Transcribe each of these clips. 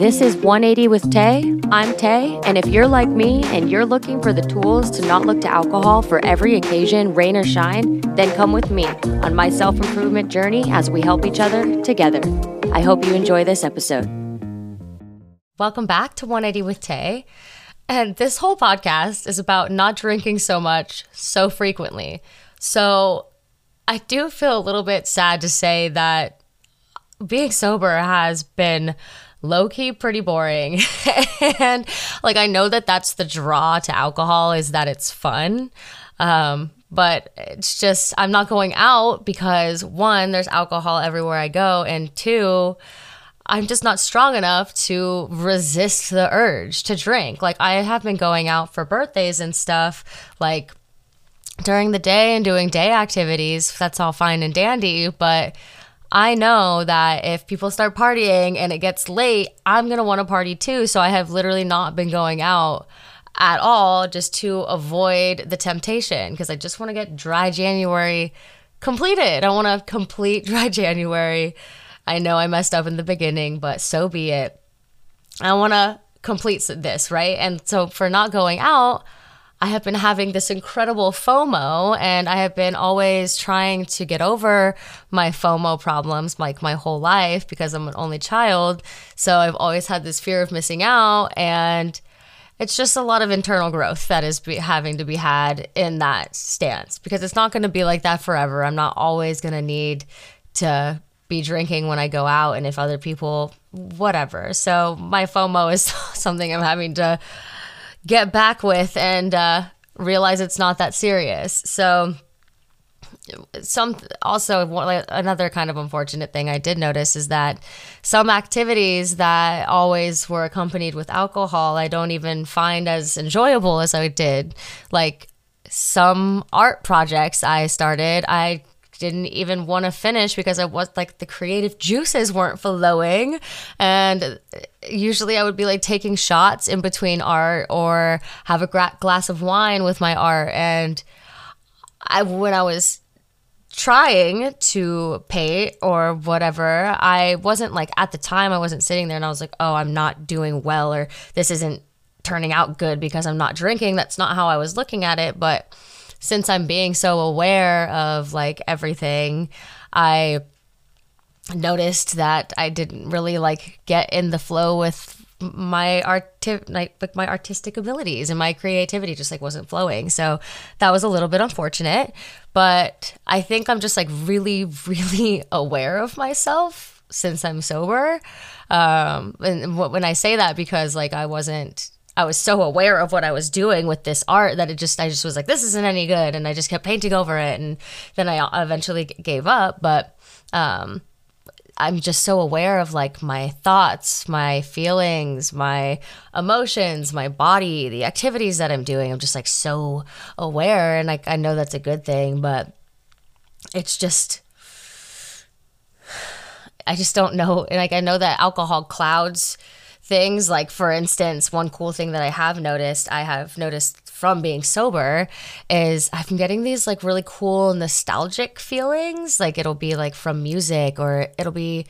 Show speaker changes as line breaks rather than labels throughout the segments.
This is 180 with Tay. I'm Tay, and if you're like me and you're looking for the tools to not look to alcohol for every occasion, rain or shine, then come with me on my self improvement journey as we help each other together. I hope you enjoy this episode. Welcome back to 180 with Tay. And this whole podcast is about not drinking so much so frequently. So I do feel a little bit sad to say that being sober has been low key pretty boring. and like, I know that that's the draw to alcohol is that it's fun. Um, but it's just, I'm not going out because one, there's alcohol everywhere I go. And two, I'm just not strong enough to resist the urge to drink. Like, I have been going out for birthdays and stuff, like during the day and doing day activities. That's all fine and dandy. But I know that if people start partying and it gets late, I'm going to want to party too. So I have literally not been going out at all just to avoid the temptation because I just want to get dry January completed. I want to complete dry January I know I messed up in the beginning, but so be it. I want to complete this, right? And so for not going out, I have been having this incredible FOMO and I have been always trying to get over my FOMO problems like my whole life because I'm an only child. So I've always had this fear of missing out and it's just a lot of internal growth that is be, having to be had in that stance because it's not going to be like that forever. I'm not always going to need to be drinking when I go out and if other people, whatever. So my FOMO is something I'm having to get back with and uh, realize it's not that serious. So some also another kind of unfortunate thing I did notice is that some activities that always were accompanied with alcohol I don't even find as enjoyable as I did like some art projects I started I didn't even want to finish because I was like the creative juices weren't flowing. And usually I would be like taking shots in between art or have a gra- glass of wine with my art. And I, when I was trying to paint or whatever, I wasn't like at the time, I wasn't sitting there and I was like, oh, I'm not doing well or this isn't turning out good because I'm not drinking. That's not how I was looking at it. But since I'm being so aware of like everything, I noticed that I didn't really like get in the flow with my art like, my artistic abilities and my creativity just like wasn't flowing. So that was a little bit unfortunate but i think i'm just like really really aware of myself since i'm sober. Um and when i say that because like i wasn't I was so aware of what I was doing with this art that it just I just was like this isn't any good and I just kept painting over it and then I eventually gave up but um I'm just so aware of like my thoughts, my feelings, my emotions, my body, the activities that I'm doing. I'm just like so aware and like I know that's a good thing, but it's just I just don't know. And Like I know that alcohol clouds things. Like, for instance, one cool thing that I have noticed, I have noticed from being sober is I've been getting these like really cool nostalgic feelings. Like, it'll be like from music or it'll be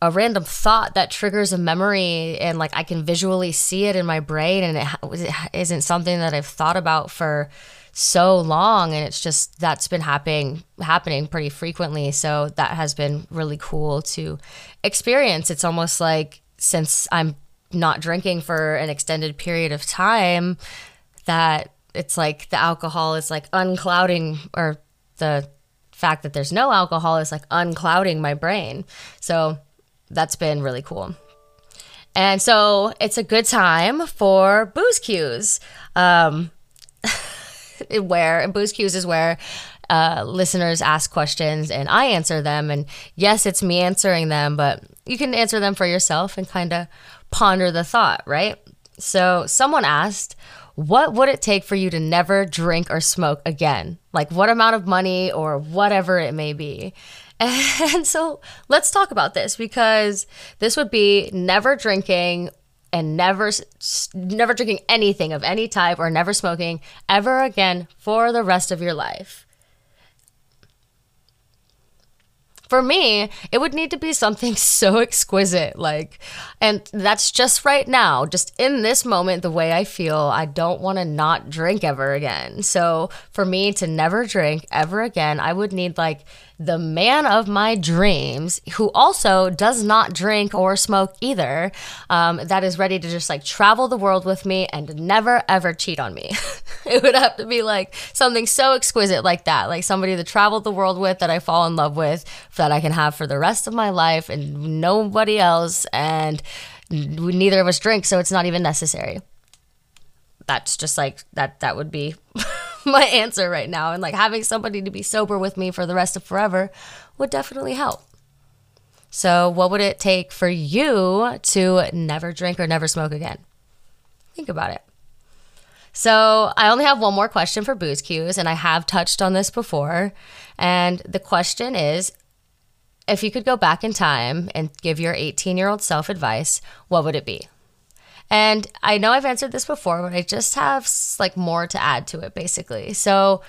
a random thought that triggers a memory and like I can visually see it in my brain and it isn't something that I've thought about for so long and it's just that's been happening happening pretty frequently so that has been really cool to experience it's almost like since I'm not drinking for an extended period of time, that it's like the alcohol is like unclouding or the fact that there's no alcohol is like unclouding my brain. So that's been really cool. And so it's a good time for booze Q's. Um, where and booze Q's is where uh, listeners ask questions and I answer them. And yes, it's me answering them, but you can answer them for yourself and kind of ponder the thought, right? So someone asked, what would it take for you to never drink or smoke again? Like what amount of money or whatever it may be. And so let's talk about this because this would be never drinking and never never drinking anything of any type or never smoking ever again for the rest of your life. For me, it would need to be something so exquisite. Like, and that's just right now, just in this moment, the way I feel, I don't want to not drink ever again. So, for me to never drink ever again, I would need like the man of my dreams, who also does not drink or smoke either, um, that is ready to just like travel the world with me and never ever cheat on me. it would have to be like something so exquisite like that, like somebody to travel the world with that I fall in love with, that I can have for the rest of my life and nobody else. And neither of us drink, so it's not even necessary. That's just like that, that would be. my answer right now. And like having somebody to be sober with me for the rest of forever would definitely help. So, what would it take for you to never drink or never smoke again? Think about it. So, I only have one more question for booze Q's, and I have touched on this before. And the question is if you could go back in time and give your 18 year old self advice, what would it be? And I know I've answered this before, but I just have like more to add to it basically. So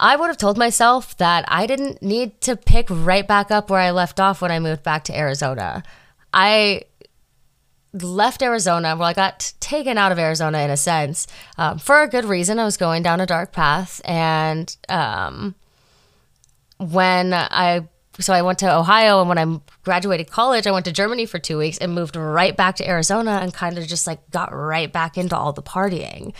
I would have told myself that I didn't need to pick right back up where I left off when I moved back to Arizona. I left Arizona. Well, I got taken out of Arizona in a sense um, for a good reason. I was going down a dark path. And um, when I so I went to Ohio, and when I graduated college, I went to Germany for two weeks and moved right back to Arizona and kind of just like got right back into all the partying.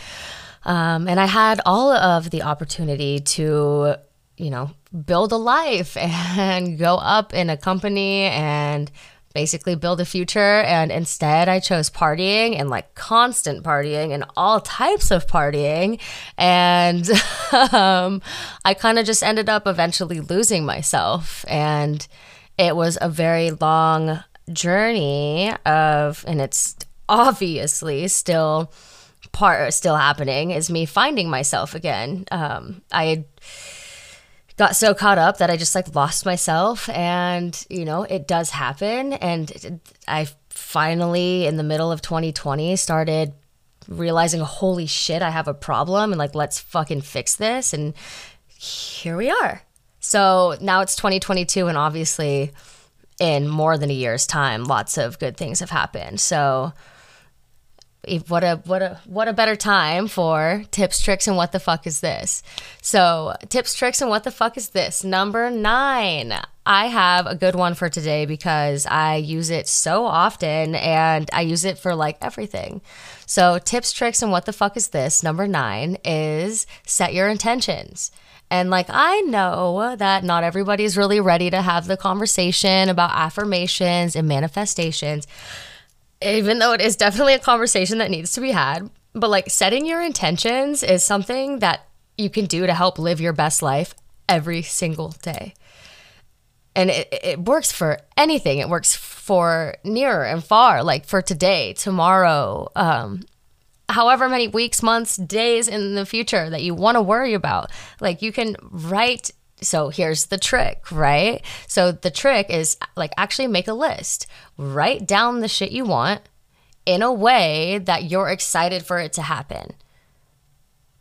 Um, and I had all of the opportunity to, you know, build a life and go up in a company and basically build a future. And instead, I chose partying and like constant partying and all types of partying. And um, I kind of just ended up eventually losing myself. And it was a very long journey of, and it's obviously still part still happening is me finding myself again. Um, I got so caught up that I just like lost myself. And, you know, it does happen. And I finally, in the middle of 2020, started realizing, holy shit, I have a problem. And like, let's fucking fix this. And here we are. So now it's 2022. And obviously, in more than a year's time, lots of good things have happened. So, what a what a what a better time for tips tricks and what the fuck is this? So tips tricks and what the fuck is this? Number nine. I have a good one for today because i use it so often and i use it for like everything. So tips tricks and what the fuck is this? Number nine is set your intentions. And like, I know that not everybody's really ready to have the conversation about affirmations and manifestations even though it is definitely a conversation that needs to be had, but like setting your intentions is something that you can do to help live your best life every single day. And it, it works for anything. It works for near and far, like for today, tomorrow, um, however many weeks, months, days in the future that you want to worry about. Like you can write so here's the trick, right? So the trick is like actually make a list. Write down the shit you want in a way that you're excited for it to happen.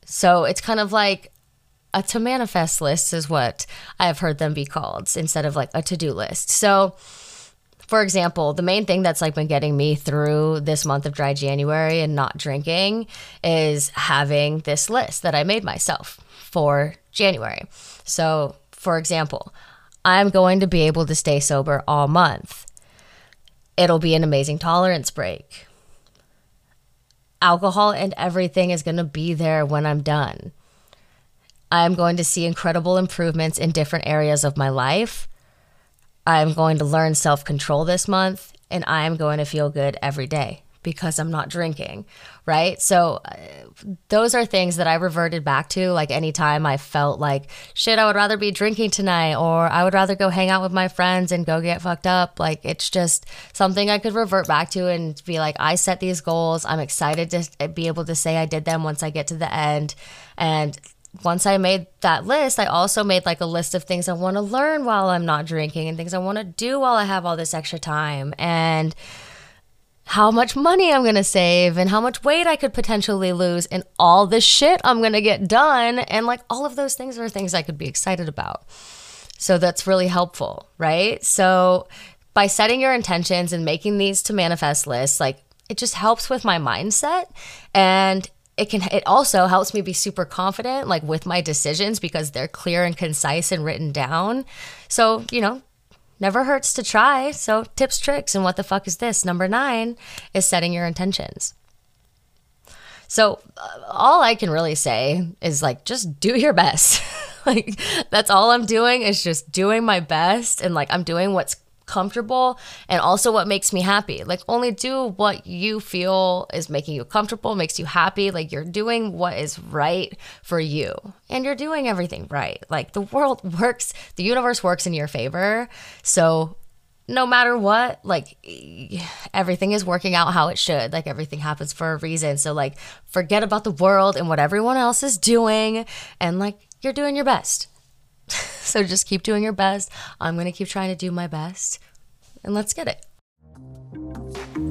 So it's kind of like a to manifest list is what I've heard them be called instead of like a to-do list. So for example, the main thing that's like been getting me through this month of dry January and not drinking is having this list that I made myself for January. So, for example, I'm going to be able to stay sober all month. It'll be an amazing tolerance break. Alcohol and everything is going to be there when I'm done. I'm going to see incredible improvements in different areas of my life. I'm going to learn self control this month, and I'm going to feel good every day because I'm not drinking, right? So uh, those are things that I reverted back to like anytime I felt like shit I would rather be drinking tonight or I would rather go hang out with my friends and go get fucked up. Like it's just something I could revert back to and be like I set these goals. I'm excited to be able to say I did them once I get to the end and once I made that list, I also made like a list of things I want to learn while I'm not drinking and things I want to do while I have all this extra time. And how much money I'm gonna save and how much weight I could potentially lose and all the shit I'm gonna get done. And like all of those things are things I could be excited about. So that's really helpful, right? So by setting your intentions and making these to manifest lists, like it just helps with my mindset and it can it also helps me be super confident like with my decisions because they're clear and concise and written down. So, you know, never hurts to try. So, tips, tricks, and what the fuck is this? Number 9 is setting your intentions. So, uh, all I can really say is like just do your best. like that's all I'm doing is just doing my best and like I'm doing what's comfortable and also what makes me happy. Like only do what you feel is making you comfortable, makes you happy. Like you're doing what is right for you and you're doing everything right. Like the world works, the universe works in your favor. So no matter what, like everything is working out how it should. Like everything happens for a reason. So like forget about the world and what everyone else is doing and like you're doing your best. so just keep doing your best. I'm going to keep trying to do my best. And let's get it.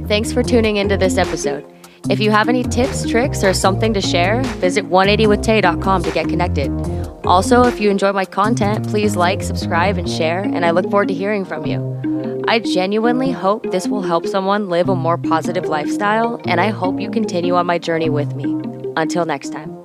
Thanks for tuning into this episode. If you have any tips, tricks, or something to share, visit 180withtay.com to get connected. Also, if you enjoy my content, please like, subscribe, and share, and I look forward to hearing from you. I genuinely hope this will help someone live a more positive lifestyle, and I hope you continue on my journey with me. Until next time.